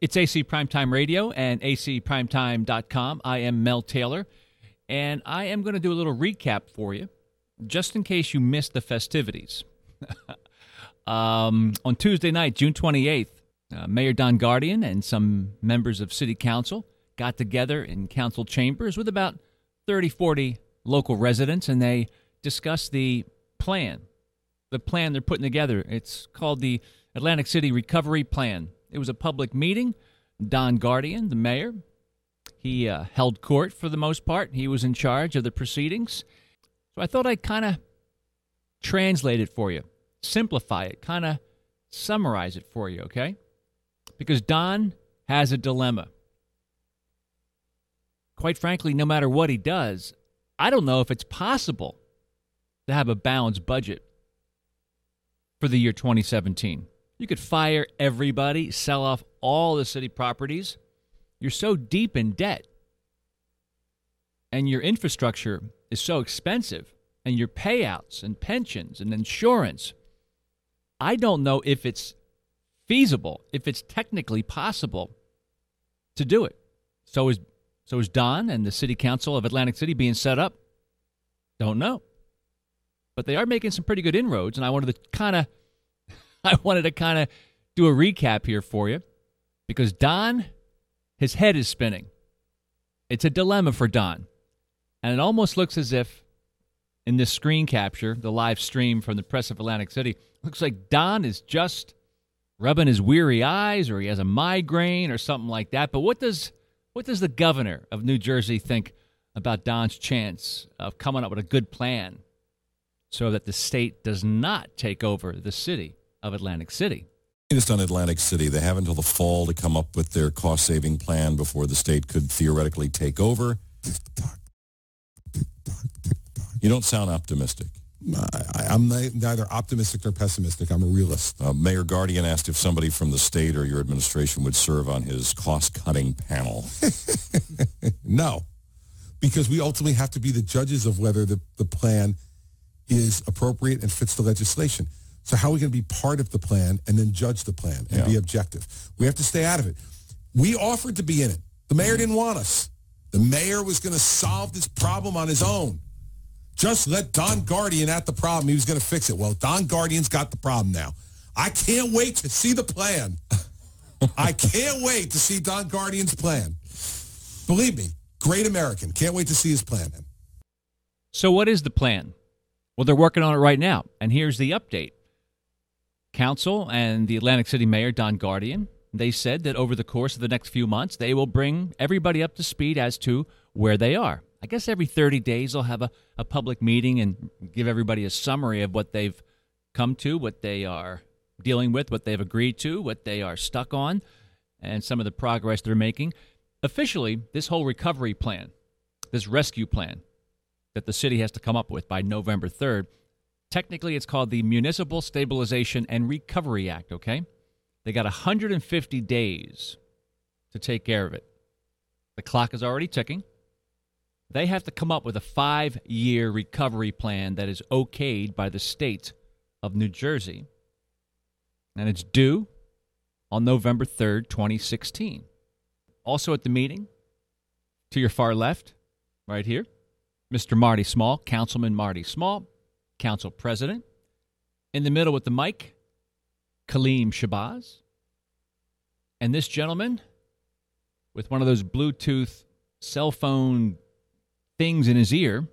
It's AC Primetime Radio and acprimetime.com. I am Mel Taylor, and I am going to do a little recap for you, just in case you missed the festivities. um, on Tuesday night, June 28th, uh, Mayor Don Guardian and some members of City Council got together in council chambers with about 30, 40 local residents, and they discussed the plan, the plan they're putting together. It's called the Atlantic City Recovery Plan. It was a public meeting. Don Guardian, the mayor, he uh, held court for the most part. He was in charge of the proceedings. So I thought I'd kind of translate it for you, simplify it, kind of summarize it for you, okay? Because Don has a dilemma. Quite frankly, no matter what he does, I don't know if it's possible to have a balanced budget for the year 2017. You could fire everybody, sell off all the city properties. You're so deep in debt, and your infrastructure is so expensive, and your payouts and pensions and insurance. I don't know if it's feasible, if it's technically possible to do it. So is so is Don and the City Council of Atlantic City being set up? Don't know. But they are making some pretty good inroads, and I wanted to kind of I wanted to kind of do a recap here for you because Don, his head is spinning. It's a dilemma for Don. And it almost looks as if in this screen capture, the live stream from the press of Atlantic City, looks like Don is just rubbing his weary eyes or he has a migraine or something like that. But what does what does the governor of New Jersey think about Don's chance of coming up with a good plan so that the state does not take over the city of Atlantic City? Just on Atlantic City, they have until the fall to come up with their cost-saving plan before the state could theoretically take over. You don't sound optimistic. I, I'm neither optimistic nor pessimistic. I'm a realist. Uh, Mayor Guardian asked if somebody from the state or your administration would serve on his cost-cutting panel. no, because we ultimately have to be the judges of whether the, the plan is appropriate and fits the legislation. So how are we going to be part of the plan and then judge the plan and yeah. be objective? We have to stay out of it. We offered to be in it. The mayor didn't want us. The mayor was going to solve this problem on his own. Just let Don Guardian at the problem. He was going to fix it. Well, Don Guardian's got the problem now. I can't wait to see the plan. I can't wait to see Don Guardian's plan. Believe me, great American. Can't wait to see his plan. So, what is the plan? Well, they're working on it right now. And here's the update Council and the Atlantic City Mayor, Don Guardian, they said that over the course of the next few months, they will bring everybody up to speed as to where they are. I guess every 30 days they'll have a, a public meeting and give everybody a summary of what they've come to, what they are dealing with, what they've agreed to, what they are stuck on, and some of the progress they're making. Officially, this whole recovery plan, this rescue plan that the city has to come up with by November 3rd, Technically, it's called the Municipal Stabilization and Recovery Act, okay? They got 150 days to take care of it. The clock is already ticking. They have to come up with a five year recovery plan that is okayed by the state of New Jersey. And it's due on November 3rd, 2016. Also at the meeting, to your far left, right here, Mr. Marty Small, Councilman Marty Small, council president. In the middle with the mic, Kaleem Shabazz. And this gentleman with one of those Bluetooth cell phone things in his ear,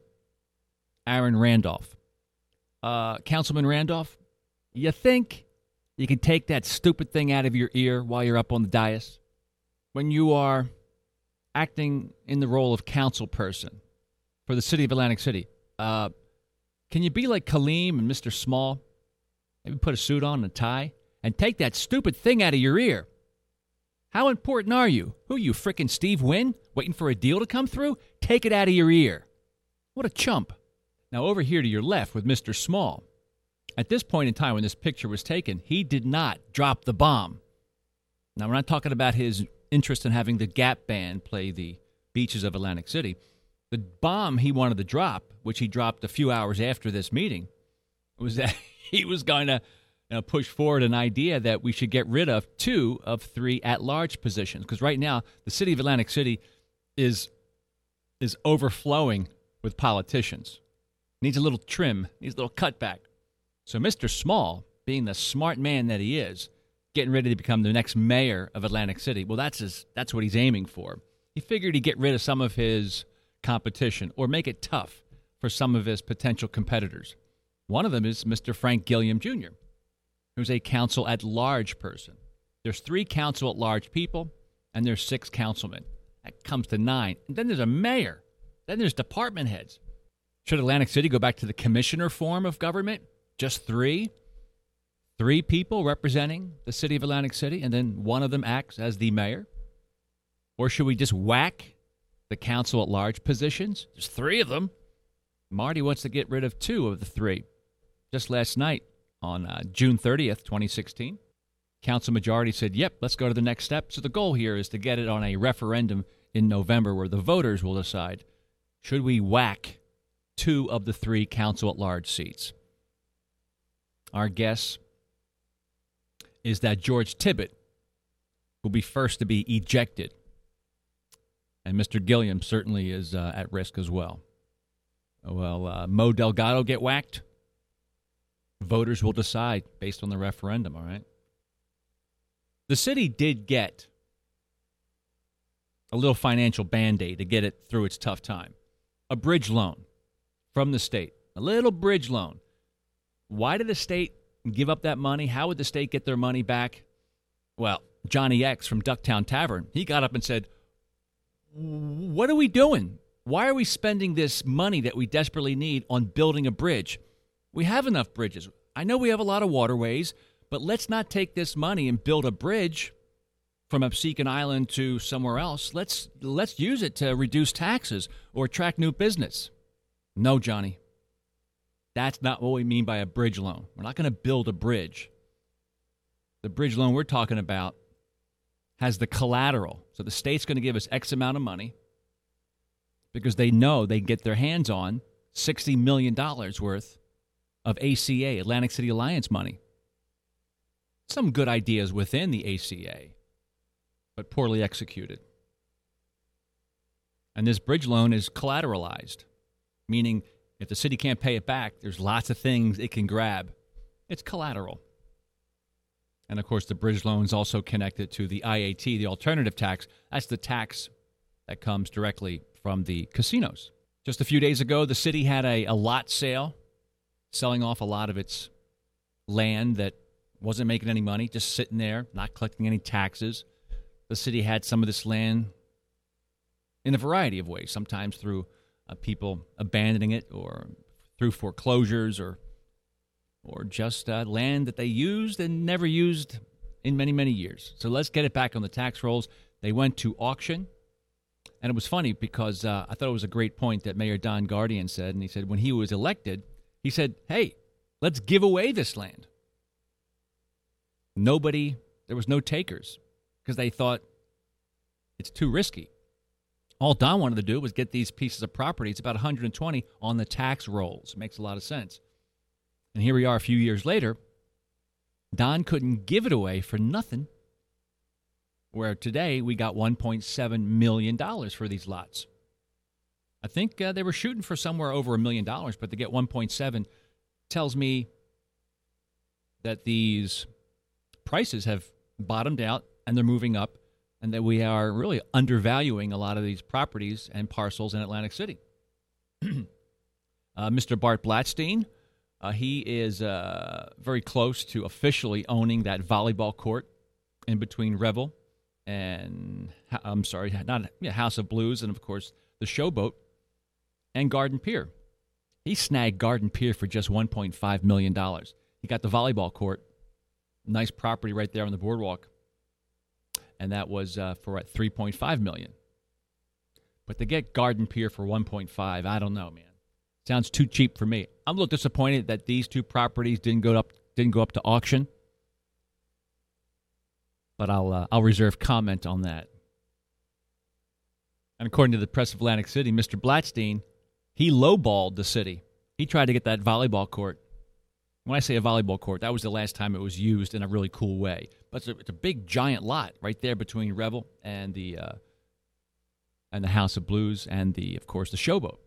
Aaron Randolph. Uh, Councilman Randolph, you think you can take that stupid thing out of your ear while you're up on the dais? When you are acting in the role of council person for the city of Atlantic City, uh, can you be like Kaleem and Mr. Small? Maybe put a suit on and a tie and take that stupid thing out of your ear. How important are you? Who you, frickin' Steve Wynn? Waiting for a deal to come through? Take it out of your ear. What a chump. Now, over here to your left with Mr. Small. At this point in time when this picture was taken, he did not drop the bomb. Now, we're not talking about his interest in having the Gap Band play the beaches of Atlantic City. The bomb he wanted to drop, which he dropped a few hours after this meeting, was that he was going to you know, push forward an idea that we should get rid of two of three at-large positions because right now the city of Atlantic City is is overflowing with politicians. Needs a little trim, needs a little cutback. So Mr. Small, being the smart man that he is, getting ready to become the next mayor of Atlantic City. Well, that's his, that's what he's aiming for. He figured he'd get rid of some of his competition or make it tough for some of his potential competitors. One of them is Mr. Frank Gilliam Jr., who's a council at large person. There's three council at large people, and there's six councilmen. That comes to nine. And then there's a mayor. Then there's department heads. Should Atlantic City go back to the commissioner form of government? Just three? Three people representing the city of Atlantic City, and then one of them acts as the mayor? Or should we just whack the council at large positions? There's three of them. Marty wants to get rid of two of the three. Just last night, on uh, June 30th, 2016, council majority said, yep, let's go to the next step. So the goal here is to get it on a referendum in November where the voters will decide should we whack two of the three council at large seats. Our guess is that George Tibbitt will be first to be ejected. And Mr. Gilliam certainly is uh, at risk as well. Well, uh, Mo Delgado get whacked? Voters will decide based on the referendum, all right? The city did get a little financial band aid to get it through its tough time a bridge loan from the state, a little bridge loan. Why did the state give up that money? How would the state get their money back? Well, Johnny X from Ducktown Tavern, he got up and said, What are we doing? Why are we spending this money that we desperately need on building a bridge? We have enough bridges. I know we have a lot of waterways, but let's not take this money and build a bridge from Absecon Island to somewhere else. Let's let's use it to reduce taxes or attract new business. No, Johnny. That's not what we mean by a bridge loan. We're not going to build a bridge. The bridge loan we're talking about has the collateral. So the state's going to give us X amount of money because they know they get their hands on $60 million worth of ACA, Atlantic City Alliance money. Some good ideas within the ACA, but poorly executed. And this bridge loan is collateralized, meaning if the city can't pay it back, there's lots of things it can grab. It's collateral. And of course, the bridge loan is also connected to the IAT, the alternative tax. That's the tax that comes directly from the casinos. Just a few days ago, the city had a, a lot sale, selling off a lot of its land that wasn't making any money, just sitting there, not collecting any taxes. The city had some of this land in a variety of ways, sometimes through uh, people abandoning it or through foreclosures or or just uh, land that they used and never used in many many years. So let's get it back on the tax rolls. They went to auction. And it was funny because uh, I thought it was a great point that Mayor Don Guardian said. And he said, when he was elected, he said, hey, let's give away this land. Nobody, there was no takers because they thought it's too risky. All Don wanted to do was get these pieces of property. It's about 120 on the tax rolls. Makes a lot of sense. And here we are a few years later. Don couldn't give it away for nothing where today we got $1.7 million for these lots. I think uh, they were shooting for somewhere over a million dollars, but to get 1.7 tells me that these prices have bottomed out and they're moving up, and that we are really undervaluing a lot of these properties and parcels in Atlantic City. uh, Mr. Bart Blatstein, uh, he is uh, very close to officially owning that volleyball court in between Revel and I'm sorry, not yeah, House of Blues, and of course the Showboat and Garden Pier. He snagged Garden Pier for just 1.5 million dollars. He got the volleyball court, nice property right there on the boardwalk, and that was uh, for what 3.5 million. But to get Garden Pier for 1.5, I don't know, man. Sounds too cheap for me. I'm a little disappointed that these two properties didn't go up didn't go up to auction but I'll uh, I'll reserve comment on that. And according to the Press of Atlantic City, Mr. Blatstein, he lowballed the city. He tried to get that volleyball court When I say a volleyball court, that was the last time it was used in a really cool way. But it's a, it's a big, giant lot right there between Revel and the uh, and the House of Blues and the, of course, the Showboat.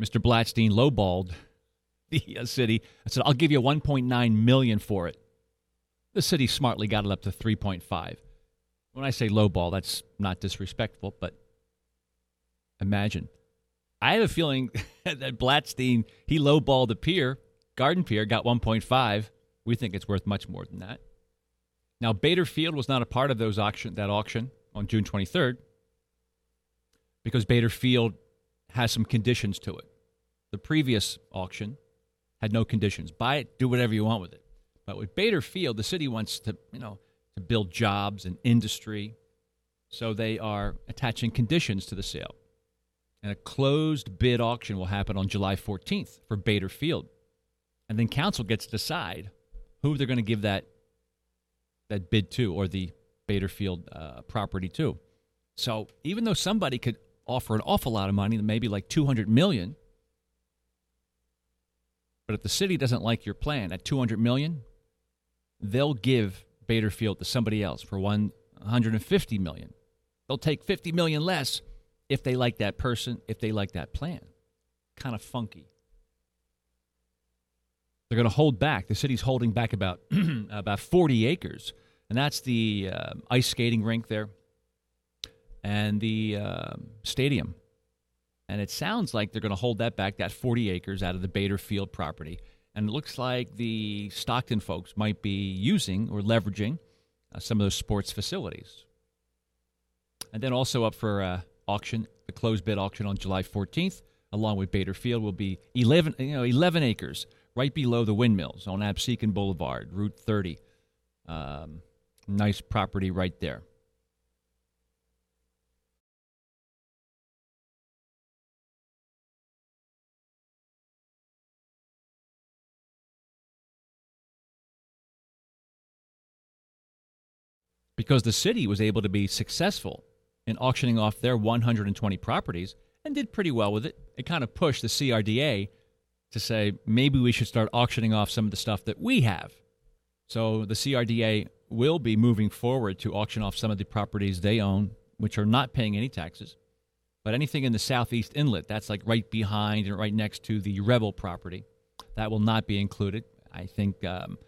Mr. Blatstein lowballed the uh, city. I said, "I'll give you 1.9 million for it." The city smartly got it up to 3.5. When I say lowball, that's not disrespectful, but imagine. I have a feeling that Blatstein he lowballed the pier, Garden Pier, got 1.5. We think it's worth much more than that. Now, Bader Field was not a part of those auction that auction on June 23rd because Bader Field has some conditions to it. The previous auction had no conditions. Buy it, do whatever you want with it. But with Bader Field, the city wants to, you know, to build jobs and industry. So they are attaching conditions to the sale. And a closed bid auction will happen on July 14th for Bader Field. And then council gets to decide who they're going to give that that bid to or the Bader Field uh, property to. So even though somebody could offer an awful lot of money, maybe like 200 million, but if the city doesn't like your plan at 200 million, they'll give Bader Field to somebody else for 150 million. They'll take 50 million less if they like that person, if they like that plan. Kind of funky. They're going to hold back. The city's holding back about about 40 acres, and that's the uh, ice skating rink there and the uh, stadium. And it sounds like they're going to hold that back, that 40 acres, out of the Bader Field property. And it looks like the Stockton folks might be using or leveraging uh, some of those sports facilities. And then also up for uh, auction, the closed bid auction on July 14th, along with Bader Field, will be 11, you know, 11 acres right below the windmills on Absecon Boulevard, Route 30. Um, nice property right there. Because the city was able to be successful in auctioning off their 120 properties and did pretty well with it. It kind of pushed the CRDA to say maybe we should start auctioning off some of the stuff that we have. So the CRDA will be moving forward to auction off some of the properties they own, which are not paying any taxes. But anything in the southeast inlet, that's like right behind and right next to the Revel property, that will not be included. I think um,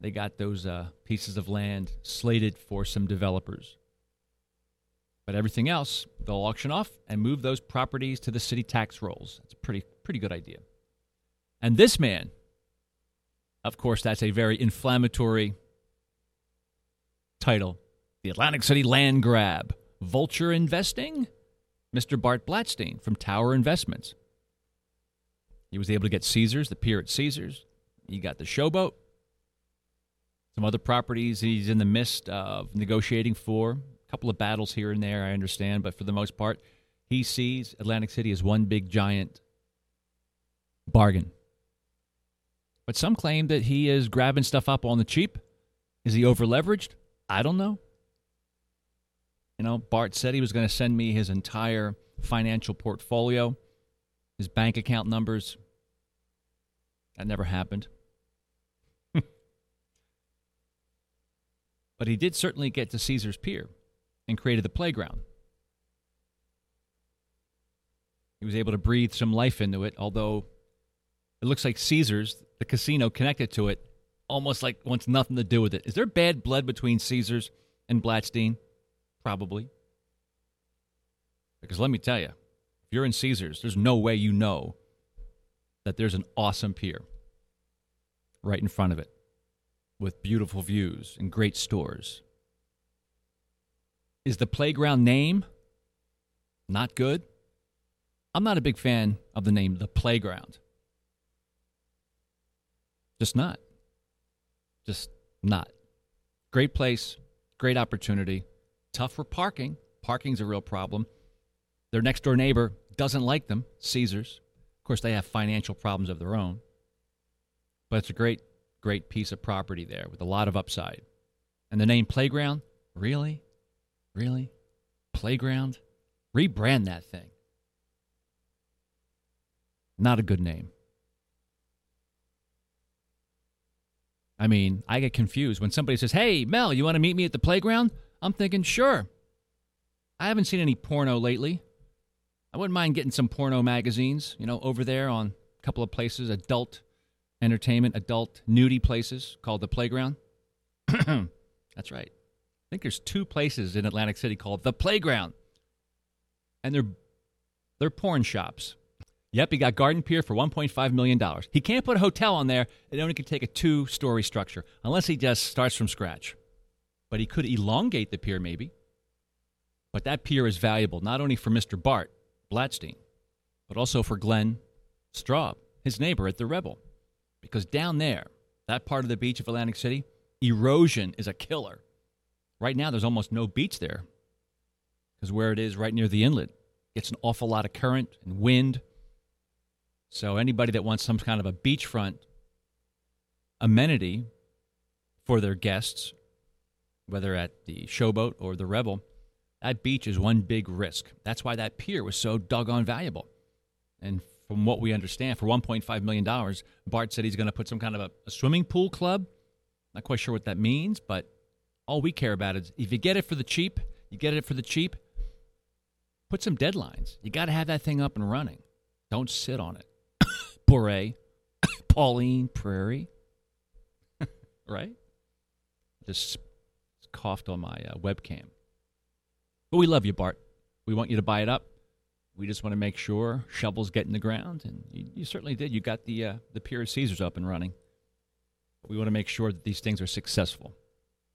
they got those uh, pieces of land slated for some developers. But everything else, they'll auction off and move those properties to the city tax rolls. It's a pretty, pretty good idea. And this man, of course, that's a very inflammatory title The Atlantic City Land Grab. Vulture Investing? Mr. Bart Blatstein from Tower Investments. He was able to get Caesars, the pier at Caesars. He got the showboat. Some other properties he's in the midst of negotiating for. A couple of battles here and there, I understand, but for the most part, he sees Atlantic City as one big giant bargain. But some claim that he is grabbing stuff up on the cheap. Is he over leveraged? I don't know. You know, Bart said he was going to send me his entire financial portfolio, his bank account numbers. That never happened. But he did certainly get to Caesar's Pier and created the playground. He was able to breathe some life into it, although it looks like Caesars, the casino connected to it, almost like wants nothing to do with it. Is there bad blood between Caesars and Blatstein? Probably. Because let me tell you, if you're in Caesars, there's no way you know that there's an awesome pier right in front of it with beautiful views and great stores. Is the playground name not good? I'm not a big fan of the name The Playground. Just not. Just not. Great place, great opportunity. Tough for parking. Parking's a real problem. Their next door neighbor doesn't like them, Caesars. Of course, they have financial problems of their own. But it's a great great piece of property there with a lot of upside. And the name Playground? Really? Really? Playground? Rebrand that thing. Not a good name. I mean, I get confused when somebody says, Hey, Mel, you want to meet me at the playground? I'm thinking, Sure. I haven't seen any porno lately. I wouldn't mind getting some porno magazines, you know, over there on a couple of places, adult entertainment, adult nudie places called the playground. That's right. I think there's two places in Atlantic City called the playground. And they're they're porn shops. Yep, he got Garden Pier for $1.5 million. He can't put a hotel on there. It only can take a two story structure, unless he just starts from scratch. But he could elongate the pier, maybe. But that pier is valuable not only for Mr. Bart Blatstein, but also for Glenn Straub, his neighbor at the Revel. Because down there, that part of the beach of Atlantic City, erosion is a killer. Right now, there's almost no beach there because where it is right near the inlet, gets an awful lot of current and wind so anybody that wants some kind of a beachfront amenity for their guests, whether at the Showboat or the Revel, that beach is one big risk. That's why that pier was so doggone valuable. And from what we understand, for $1.5 million, Bart said he's going to put some kind of a, a swimming pool club. Not quite sure what that means, but all we care about is if you get it for the cheap, you get it for the cheap, put some deadlines. You got to have that thing up and running. Don't sit on it. Bore, Pauline Prairie, right? Just coughed on my uh, webcam. But we love you, Bart. We want you to buy it up. We just want to make sure shovels get in the ground, and you, you certainly did. You got the uh, the Pier of Caesars up and running. We want to make sure that these things are successful.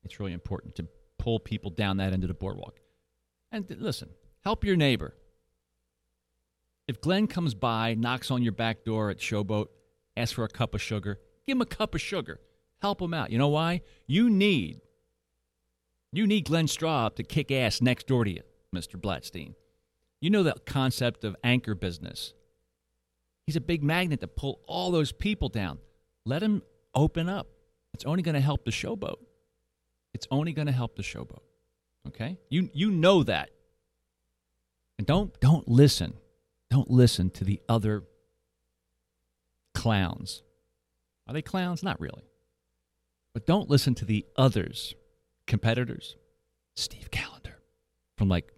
It's really important to pull people down that end of the boardwalk. And listen, help your neighbor. If Glenn comes by, knocks on your back door at Showboat, asks for a cup of sugar, give him a cup of sugar. Help him out. You know why? You need you need Glenn Straub to kick ass next door to you, Mr. Blatstein. You know the concept of anchor business. He's a big magnet to pull all those people down. Let him open up. It's only going to help the showboat. It's only going to help the showboat. Okay? You you know that. And don't don't listen don't listen to the other clowns. Are they clowns? Not really. But don't listen to the others, competitors. Steve Callender from like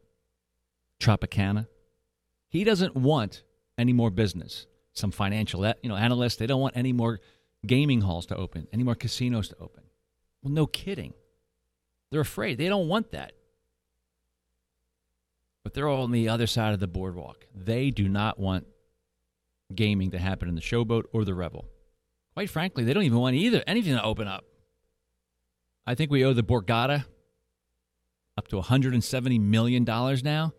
Tropicana. He doesn't want any more business. Some financial, you know, analysts, they don't want any more gaming halls to open, any more casinos to open. Well, no kidding. They're afraid. They don't want that but they're all on the other side of the boardwalk. They do not want gaming to happen in the showboat or the Revel. Quite frankly, they don't even want either anything to open up. I think we owe the Borgata up to $170 million now.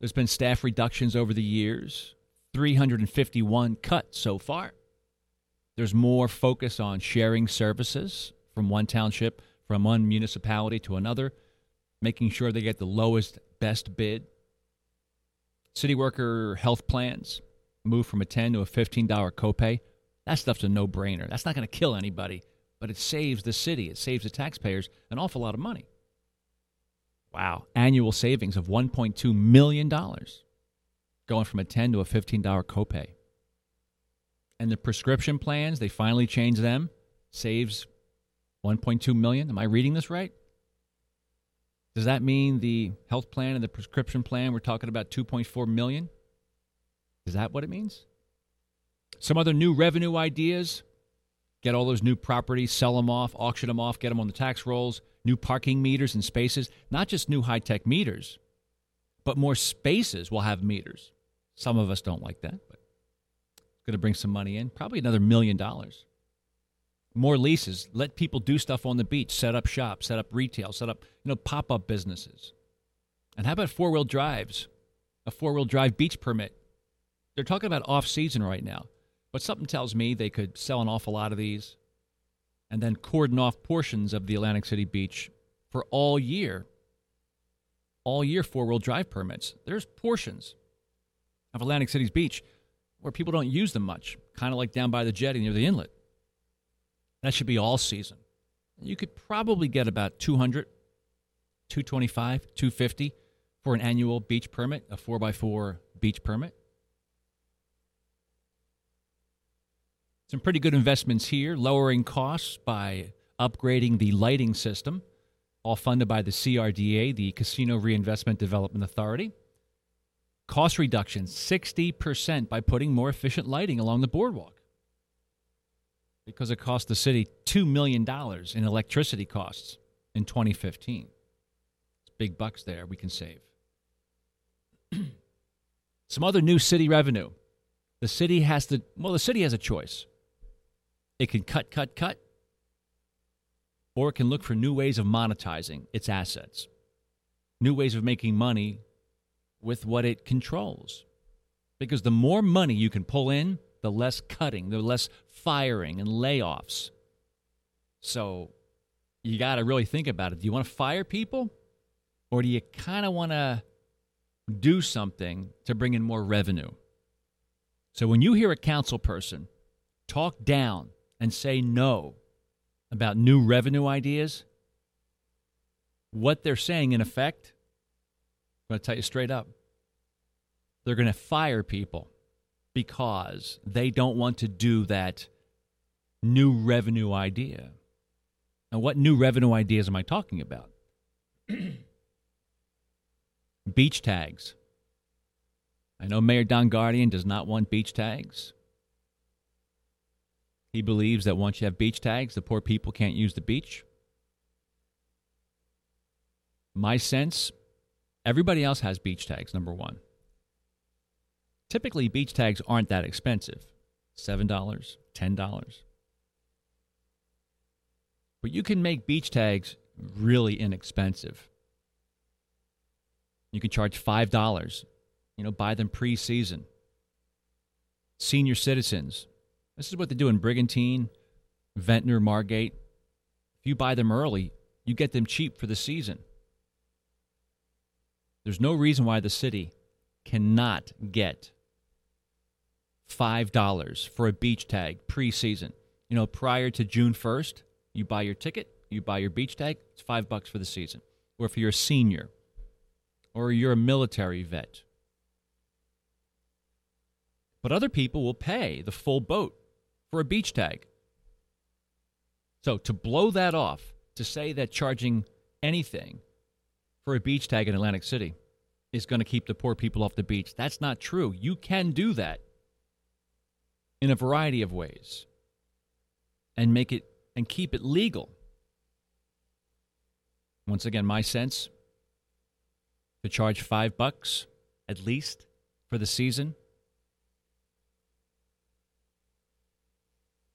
There's been staff reductions over the years, 351 cut so far. There's more focus on sharing services from one township, from one municipality to another, making sure they get the lowest best bid. City worker health plans move from a 10 to a $15 copay. That stuff's a no brainer. That's not going to kill anybody, but it saves the city, it saves the taxpayers an awful lot of money. Wow. Annual savings of $1.2 million going from a 10 to a $15 copay. And the prescription plans, they finally changed them, saves 1.2 million. Am I reading this right? Does that mean the health plan and the prescription plan we're talking about 2.4 million? Is that what it means? Some other new revenue ideas? Get all those new properties, sell them off, auction them off, get them on the tax rolls, new parking meters and spaces, not just new high-tech meters, but more spaces will have meters. Some of us don't like that, but it's going to bring some money in, probably another million dollars more leases. Let people do stuff on the beach, set up shops, set up retail, set up you know pop up businesses. And how about four wheel drives? A four wheel drive beach permit. They're talking about off season right now, but something tells me they could sell an awful lot of these, and then cordon off portions of the Atlantic City beach for all year. All year four wheel drive permits. There's portions of Atlantic City's beach where people don't use them much, kind of like down by the jetty near the inlet. That should be all season. You could probably get about 200, 225, 250 for an annual beach permit, a 4x4 beach permit. Some pretty good investments here, lowering costs by upgrading the lighting system, all funded by the CRDA, the Casino Reinvestment Development Authority. Cost reduction 60% by putting more efficient lighting along the boardwalk because it cost the city $2 million in electricity costs in 2015. It's big bucks there we can save. Some other new city revenue. The city has to, well, the city has a choice. It can cut, cut, cut, or it can look for new ways of monetizing its assets, new ways of making money with what it controls. Because the more money you can pull in, the less cutting, the less firing and layoffs. So you got to really think about it. Do you want to fire people or do you kind of want to do something to bring in more revenue? So when you hear a council person talk down and say no about new revenue ideas, what they're saying in effect, I'm going to tell you straight up, they're going to fire people because they don't want to do that new revenue idea. Now, what new revenue ideas am I talking about? beach tags. I know Mayor Don Guardian does not want beach tags. He believes that once you have beach tags, the poor people can't use the beach. My sense, everybody else has beach tags, number one. Typically, beach tags aren't that expensive $7, $10. But you can make beach tags really inexpensive. You can charge $5. You know, buy them pre season. Senior citizens. This is what they do in Brigantine, Ventnor, Margate. If you buy them early, you get them cheap for the season. There's no reason why the city cannot get $5 for a beach tag preseason. You know, prior to June 1st, you buy your ticket, you buy your beach tag, it's 5 bucks for the season. Or if you're a senior or you're a military vet. But other people will pay the full boat for a beach tag. So to blow that off, to say that charging anything for a beach tag in Atlantic City is going to keep the poor people off the beach, that's not true. You can do that in a variety of ways and make it and keep it legal. Once again, my sense to charge five bucks at least for the season.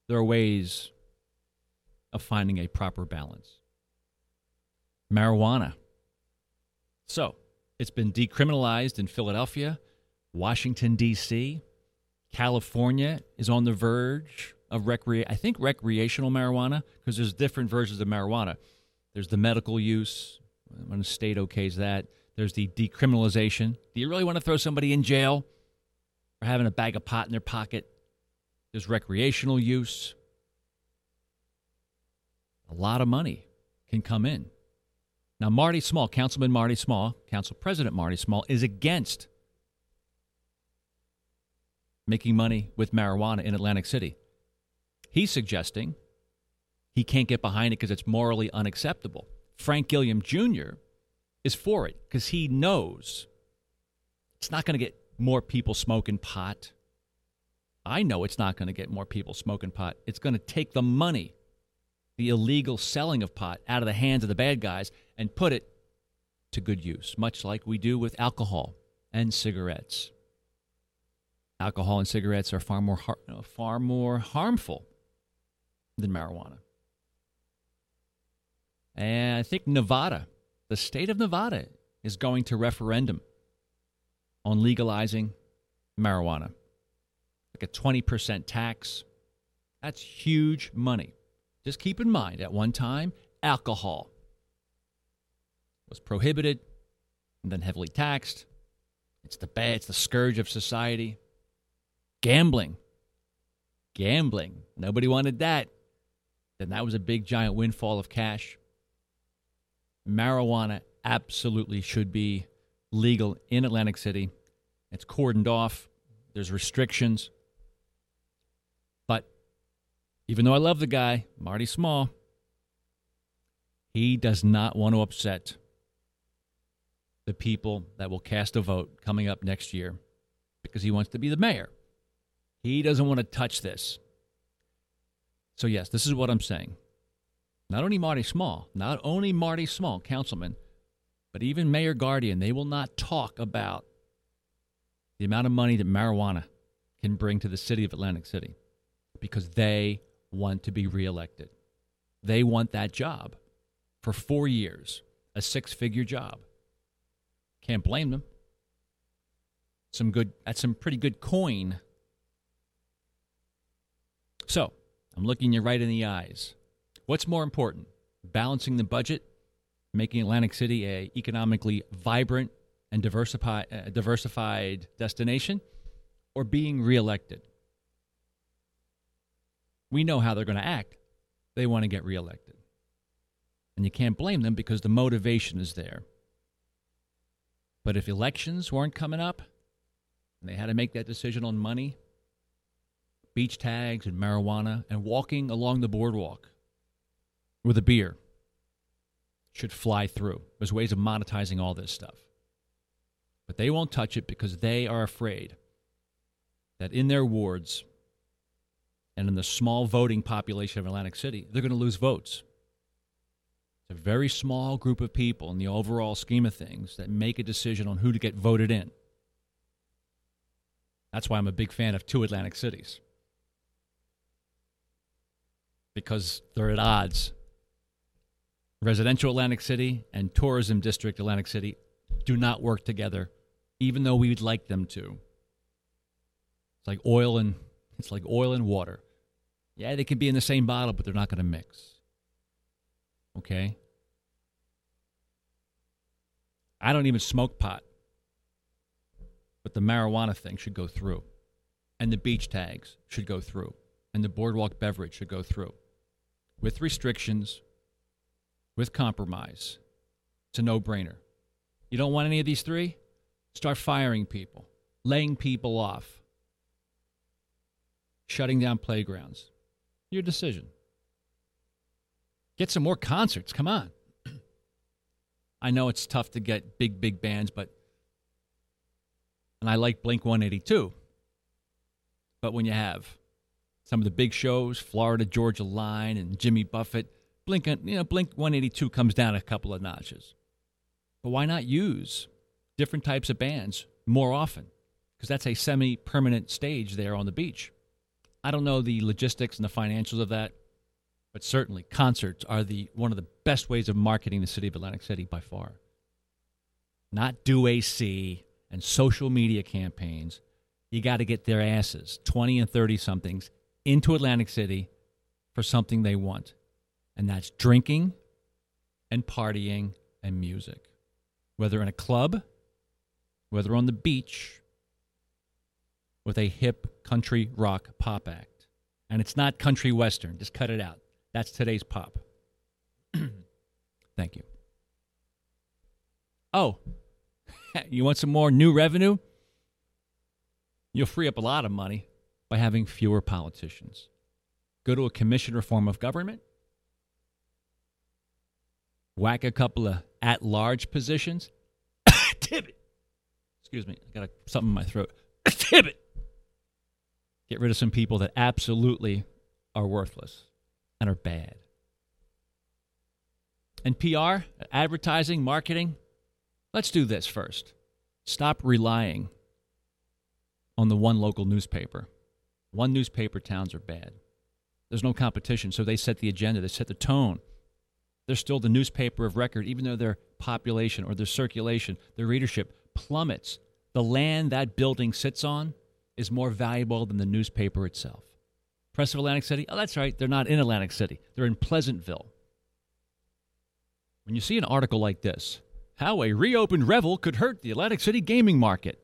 There are ways of finding a proper balance. Marijuana. So, it's been decriminalized in Philadelphia, Washington, D.C., California is on the verge of recre- I think recreational marijuana because there's different versions of marijuana. There's the medical use when a state okays that. There's the decriminalization. Do you really want to throw somebody in jail for having a bag of pot in their pocket? There's recreational use. A lot of money can come in. Now, Marty Small, Councilman Marty Small, Council President Marty Small, is against making money with marijuana in Atlantic City. He's suggesting he can't get behind it because it's morally unacceptable. Frank Gilliam Jr. is for it because he knows it's not going to get more people smoking pot. I know it's not going to get more people smoking pot. It's going to take the money, the illegal selling of pot, out of the hands of the bad guys and put it to good use, much like we do with alcohol and cigarettes alcohol and cigarettes are far more har- uh, far more harmful than marijuana. And I think Nevada, the state of Nevada, is going to referendum on legalizing marijuana. Like a 20% tax. That's huge money. Just keep in mind, at one time, alcohol was prohibited and then heavily taxed. It's the bad, it's the scourge of society. Gambling. Gambling. Nobody wanted that. Then that was a big, giant windfall of cash. Marijuana absolutely should be legal in Atlantic City. It's cordoned off, there's restrictions. Even though I love the guy, Marty Small, he does not want to upset the people that will cast a vote coming up next year because he wants to be the mayor. He doesn't want to touch this. So, yes, this is what I'm saying. Not only Marty Small, not only Marty Small, councilman, but even Mayor Guardian, they will not talk about the amount of money that marijuana can bring to the city of Atlantic City because they want to be reelected. They want that job for four years, a six figure job. Can't blame them. Some good, that's some pretty good coin. So, I'm looking you right in the eyes. What's more important? Balancing the budget, making Atlantic City a economically vibrant and diversified, uh, diversified destination, or being reelected? We know how they're going to act. They want to get reelected. And you can't blame them because the motivation is there. But if elections weren't coming up and they had to make that decision on money, beach tags and marijuana and walking along the boardwalk with a beer should fly through. There's ways of monetizing all this stuff. But they won't touch it because they are afraid that in their wards and in the small voting population of Atlantic City, they're going to lose votes. It's a very small group of people in the overall scheme of things that make a decision on who to get voted in. That's why I'm a big fan of two Atlantic cities. Because they're at odds. Residential Atlantic City and Tourism District Atlantic City do not work together, even though we'd like them to. It's like oil and it's like oil and water. Yeah, they can be in the same bottle, but they're not going to mix. Okay? I don't even smoke pot. But the marijuana thing should go through. And the beach tags should go through. And the boardwalk beverage should go through. With restrictions, with compromise. It's a no brainer. You don't want any of these three? Start firing people, laying people off, shutting down playgrounds. Your decision. Get some more concerts. Come on. I know it's tough to get big, big bands, but. And I like Blink 182. But when you have some of the big shows, Florida Georgia Line and Jimmy Buffett, Blink, you know, Blink 182 comes down a couple of notches. But why not use different types of bands more often? Because that's a semi permanent stage there on the beach. I don't know the logistics and the financials of that, but certainly concerts are the one of the best ways of marketing the city of Atlantic City by far. Not do AC and social media campaigns. You got to get their asses, 20 and 30 somethings, into Atlantic City for something they want. And that's drinking and partying and music. Whether in a club, whether on the beach, with a hip country rock pop act. And it's not country western. Just cut it out. That's today's pop. Thank you. Oh, you want some more new revenue? You'll free up a lot of money by having fewer politicians. Go to a commission reform of government, whack a couple of at large positions. Tibbitt. Excuse me, I got a, something in my throat. Tibbitt get rid of some people that absolutely are worthless and are bad. And PR, advertising, marketing, let's do this first. Stop relying on the one local newspaper. One newspaper towns are bad. There's no competition, so they set the agenda, they set the tone. They're still the newspaper of record, even though their population or their circulation, their readership plummets. The land that building sits on is more valuable than the newspaper itself. Press of Atlantic City? Oh, that's right. They're not in Atlantic City, they're in Pleasantville. When you see an article like this, how a reopened Revel could hurt the Atlantic City gaming market.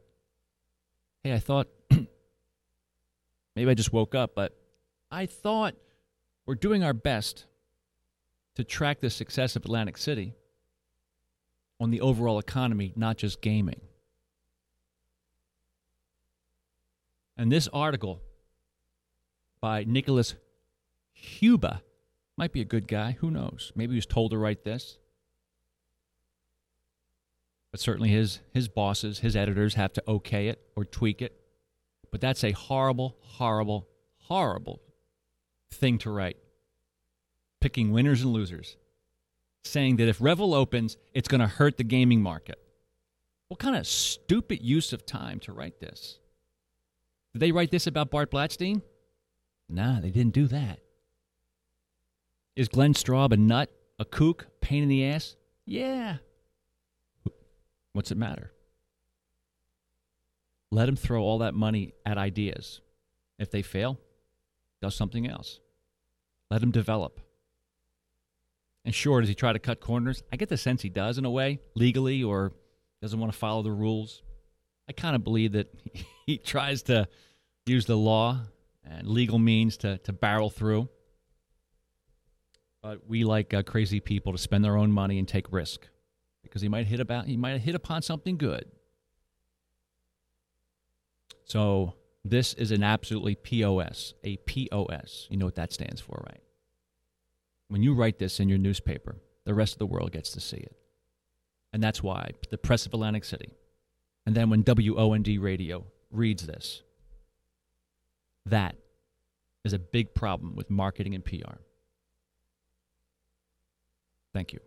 Hey, I thought maybe I just woke up, but I thought we're doing our best to track the success of Atlantic City on the overall economy, not just gaming. And this article by Nicholas Huba might be a good guy. Who knows? Maybe he was told to write this. But certainly his his bosses, his editors have to okay it or tweak it. But that's a horrible, horrible, horrible thing to write. Picking winners and losers. Saying that if Revel opens, it's going to hurt the gaming market. What kind of stupid use of time to write this? Did they write this about Bart Blatstein? Nah, they didn't do that. Is Glenn Straub a nut, a kook, pain in the ass? Yeah. What's it matter? Let him throw all that money at ideas. If they fail, does something else. Let him develop. And sure, does he try to cut corners? I get the sense he does in a way, legally, or doesn't want to follow the rules. I kind of believe that he tries to use the law and legal means to, to barrel through. But we like uh, crazy people to spend their own money and take risk because he might hit about he might hit upon something good. So this is an absolutely POS, a POS. You know what that stands for, right? When you write this in your newspaper, the rest of the world gets to see it. And that's why the press of Atlantic City. And then when WOND radio reads this, that is a big problem with marketing and PR. Thank you.